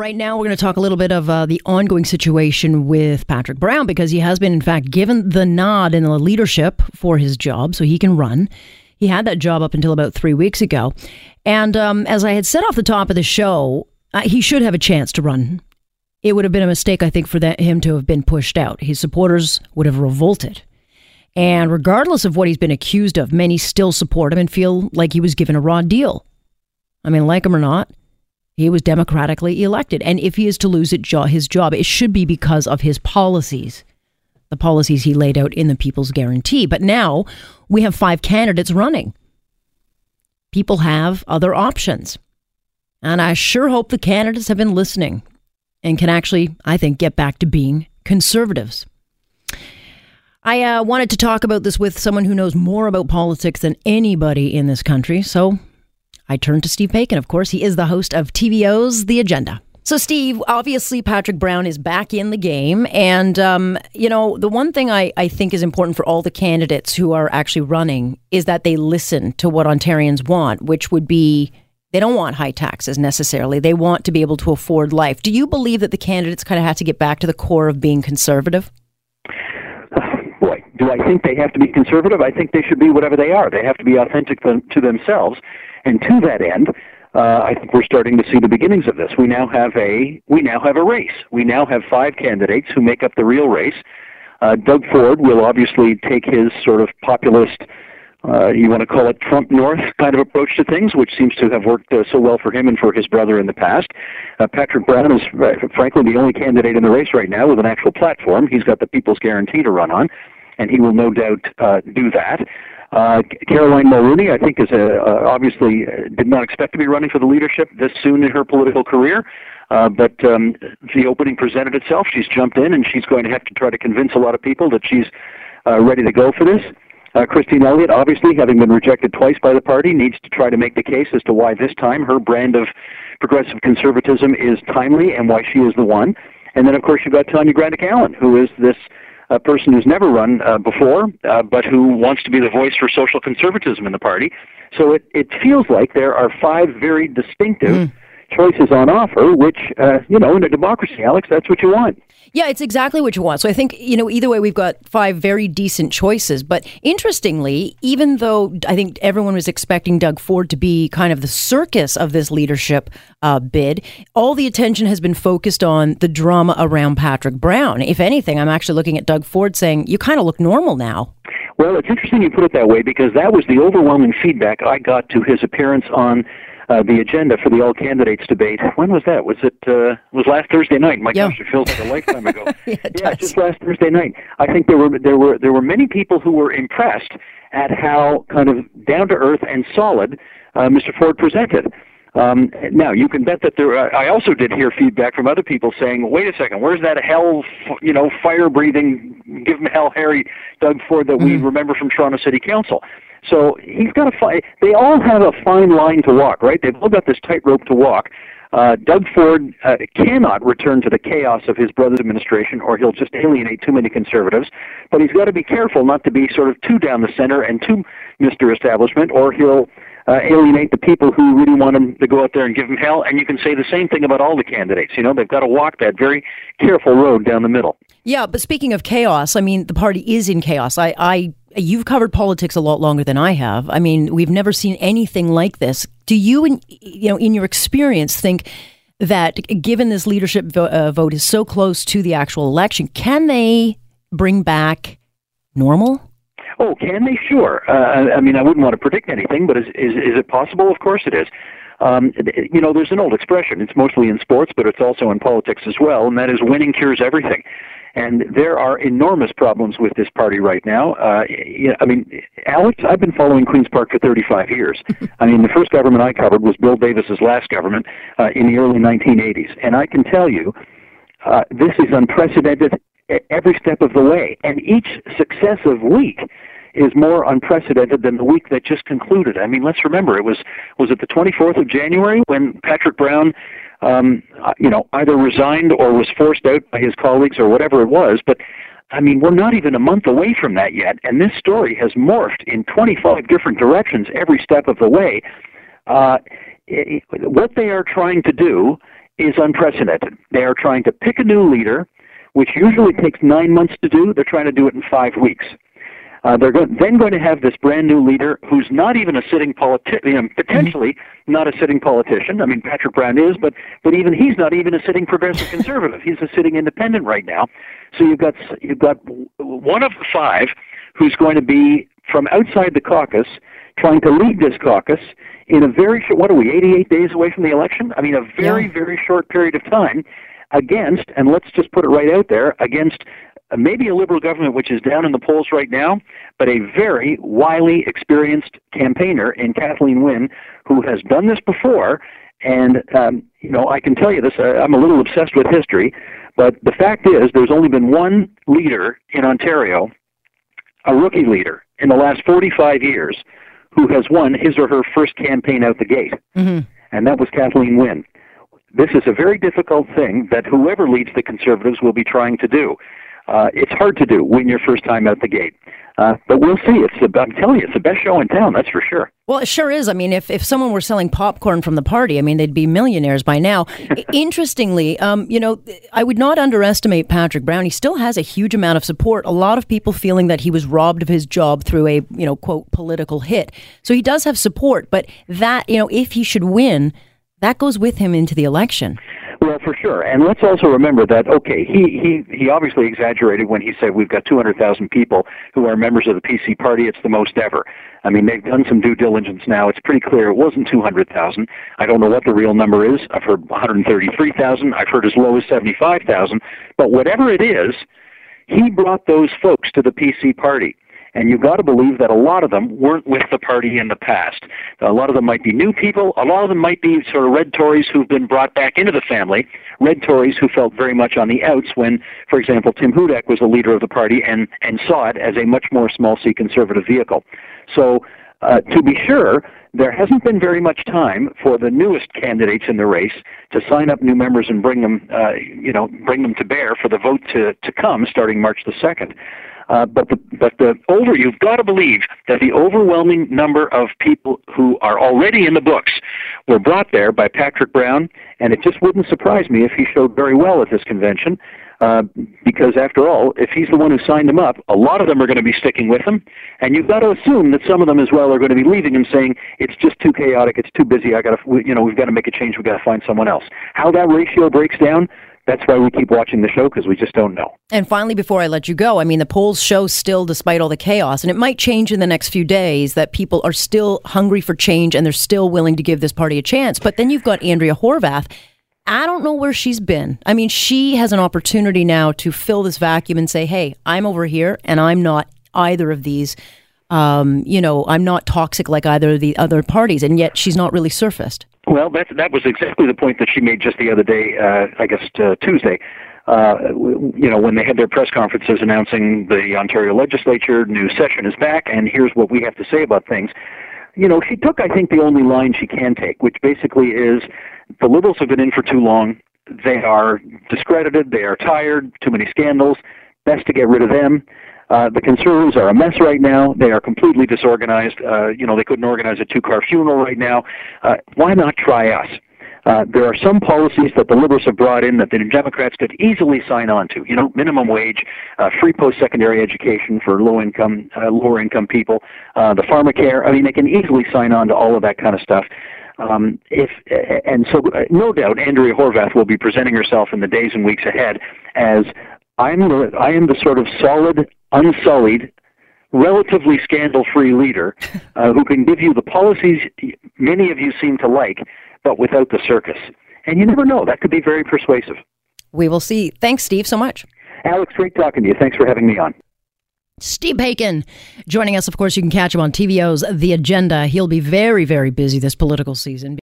Right now, we're going to talk a little bit of uh, the ongoing situation with Patrick Brown because he has been, in fact, given the nod in the leadership for his job so he can run. He had that job up until about three weeks ago. And um, as I had said off the top of the show, uh, he should have a chance to run. It would have been a mistake, I think, for that, him to have been pushed out. His supporters would have revolted. And regardless of what he's been accused of, many still support him and feel like he was given a raw deal. I mean, like him or not, he was democratically elected. And if he is to lose his job, it should be because of his policies, the policies he laid out in the People's Guarantee. But now we have five candidates running. People have other options. And I sure hope the candidates have been listening and can actually, I think, get back to being conservatives. I uh, wanted to talk about this with someone who knows more about politics than anybody in this country. So I turn to Steve Paikin. Of course, he is the host of TVO's The Agenda. So, Steve, obviously, Patrick Brown is back in the game. And, um, you know, the one thing I, I think is important for all the candidates who are actually running is that they listen to what Ontarians want, which would be they don't want high taxes necessarily. They want to be able to afford life. Do you believe that the candidates kind of have to get back to the core of being conservative? Do I think they have to be conservative? I think they should be whatever they are. They have to be authentic to themselves and to that end, uh, I think we're starting to see the beginnings of this. We now have a we now have a race. We now have five candidates who make up the real race. Uh, Doug Ford will obviously take his sort of populist, uh, you want to call it Trump North kind of approach to things, which seems to have worked uh, so well for him and for his brother in the past. Uh, Patrick Brown is, uh, frankly, the only candidate in the race right now with an actual platform. He's got the People's Guarantee to run on, and he will no doubt uh, do that. Uh, Caroline Mulroney, I think, is a, uh, obviously did not expect to be running for the leadership this soon in her political career. Uh, but um, the opening presented itself. She's jumped in, and she's going to have to try to convince a lot of people that she's uh, ready to go for this. Uh, Christine Elliott, obviously, having been rejected twice by the party, needs to try to make the case as to why this time her brand of progressive conservatism is timely and why she is the one. And then, of course, you've got Tanya Granic Allen, who is this a person who's never run uh, before, uh, but who wants to be the voice for social conservatism in the party. So it, it feels like there are five very distinctive mm. Choices on offer, which, uh, you know, in a democracy, Alex, that's what you want. Yeah, it's exactly what you want. So I think, you know, either way, we've got five very decent choices. But interestingly, even though I think everyone was expecting Doug Ford to be kind of the circus of this leadership uh, bid, all the attention has been focused on the drama around Patrick Brown. If anything, I'm actually looking at Doug Ford saying, you kind of look normal now. Well, it's interesting you put it that way because that was the overwhelming feedback I got to his appearance on uh, the agenda for the all candidates debate. When was that? Was it uh, was last Thursday night? My yeah. gosh, it feels like a lifetime ago. yeah, yeah just last Thursday night. I think there were there were there were many people who were impressed at how kind of down to earth and solid uh, Mr. Ford presented. Um, now you can bet that there. Uh, I also did hear feedback from other people saying, "Wait a second, where's that hell, you know, fire breathing, give him hell, Harry, Doug Ford that mm. we remember from Toronto City Council?" So he's got a fine. They all have a fine line to walk, right? They've all got this tightrope to walk. Uh, Doug Ford uh, cannot return to the chaos of his brother's administration, or he'll just alienate too many conservatives. But he's got to be careful not to be sort of too down the center and too Mr. Establishment, or he'll uh, alienate the people who really want him to go out there and give him hell. And you can say the same thing about all the candidates. You know, they've got to walk that very careful road down the middle. Yeah, but speaking of chaos, I mean, the party is in chaos. I, I you've covered politics a lot longer than I have. I mean, we've never seen anything like this. Do you, in, you know, in your experience, think that given this leadership vo- uh, vote is so close to the actual election, can they bring back normal? Oh, can they? Sure. Uh, I mean, I wouldn't want to predict anything, but is is, is it possible? Of course it is. Um, you know, there's an old expression. It's mostly in sports, but it's also in politics as well, and that is winning cures everything. And there are enormous problems with this party right now. Uh, I mean, Alex, I've been following Queen's Park for 35 years. I mean, the first government I covered was Bill Davis's last government uh, in the early 1980s. And I can tell you, uh, this is unprecedented every step of the way. And each successive week is more unprecedented than the week that just concluded. I mean, let's remember it was was it the 24th of January when Patrick Brown um, you know, either resigned or was forced out by his colleagues or whatever it was. But I mean, we're not even a month away from that yet, and this story has morphed in 25 different directions every step of the way. Uh, it, what they are trying to do is unprecedented. They are trying to pick a new leader, which usually takes nine months to do. They're trying to do it in five weeks. Uh, they're go- then going to have this brand new leader who's not even a sitting politician, you know, potentially mm-hmm. not a sitting politician. I mean, Patrick Brown is, but but even he's not even a sitting progressive conservative. He's a sitting independent right now. So you've got you've got one of the five who's going to be from outside the caucus, trying to lead this caucus in a very short. What are we? 88 days away from the election. I mean, a very yeah. very short period of time against, and let's just put it right out there, against maybe a liberal government which is down in the polls right now, but a very wily, experienced campaigner in Kathleen Wynne who has done this before. And, um, you know, I can tell you this, uh, I'm a little obsessed with history, but the fact is there's only been one leader in Ontario, a rookie leader, in the last 45 years who has won his or her first campaign out the gate. Mm-hmm. And that was Kathleen Wynne. This is a very difficult thing that whoever leads the Conservatives will be trying to do. Uh, it's hard to do when you're first time at the gate. Uh, but we'll see. It's the, I'm telling you, it's the best show in town. That's for sure. Well, it sure is. I mean, if, if someone were selling popcorn from the party, I mean, they'd be millionaires by now. Interestingly, um, you know, I would not underestimate Patrick Brown. He still has a huge amount of support. A lot of people feeling that he was robbed of his job through a, you know, quote, political hit. So he does have support. But that, you know, if he should win, that goes with him into the election. Well, for sure. And let's also remember that, okay, he, he, he obviously exaggerated when he said we've got 200,000 people who are members of the PC party. It's the most ever. I mean, they've done some due diligence now. It's pretty clear it wasn't 200,000. I don't know what the real number is. I've heard 133,000. I've heard as low as 75,000. But whatever it is, he brought those folks to the PC party. And you've got to believe that a lot of them weren't with the party in the past. A lot of them might be new people. A lot of them might be sort of red Tories who've been brought back into the family. Red Tories who felt very much on the outs when, for example, Tim Hudak was the leader of the party and, and saw it as a much more small C conservative vehicle. So, uh, to be sure, there hasn't been very much time for the newest candidates in the race to sign up new members and bring them, uh, you know, bring them to bear for the vote to, to come starting March the 2nd. Uh, but the but the over you've got to believe that the overwhelming number of people who are already in the books were brought there by Patrick Brown, and it just wouldn't surprise me if he showed very well at this convention. Uh, because after all, if he's the one who signed them up, a lot of them are going to be sticking with him, and you've got to assume that some of them as well are going to be leaving him, saying it's just too chaotic, it's too busy. I got to, you know, we've got to make a change. We've got to find someone else. How that ratio breaks down, that's why we keep watching the show because we just don't know. And finally, before I let you go, I mean, the polls show still, despite all the chaos, and it might change in the next few days, that people are still hungry for change and they're still willing to give this party a chance. But then you've got Andrea Horwath. I don't know where she's been. I mean, she has an opportunity now to fill this vacuum and say, hey, I'm over here and I'm not either of these. Um, you know, I'm not toxic like either of the other parties, and yet she's not really surfaced. Well, that that was exactly the point that she made just the other day. Uh, I guess uh, Tuesday. Uh, you know, when they had their press conferences announcing the Ontario legislature new session is back, and here's what we have to say about things. You know, she took, I think, the only line she can take, which basically is the Liberals have been in for too long. They are discredited. They are tired. Too many scandals. Best to get rid of them. Uh, the Conservatives are a mess right now. They are completely disorganized. Uh, you know, they couldn't organize a two-car funeral right now. Uh, why not try us? Uh, there are some policies that the Liberals have brought in that the Democrats could easily sign on to. You know, minimum wage, uh, free post-secondary education for low-income, uh, lower-income people, uh, the pharmacare. I mean, they can easily sign on to all of that kind of stuff. Um, if and so, uh, no doubt, Andrea Horwath will be presenting herself in the days and weeks ahead as I'm the I am the sort of solid, unsullied, relatively scandal-free leader uh, who can give you the policies many of you seem to like, but without the circus. And you never know; that could be very persuasive. We will see. Thanks, Steve, so much. Alex, great talking to you. Thanks for having me on. Steve Paikin joining us. Of course, you can catch him on TVO's The Agenda. He'll be very, very busy this political season.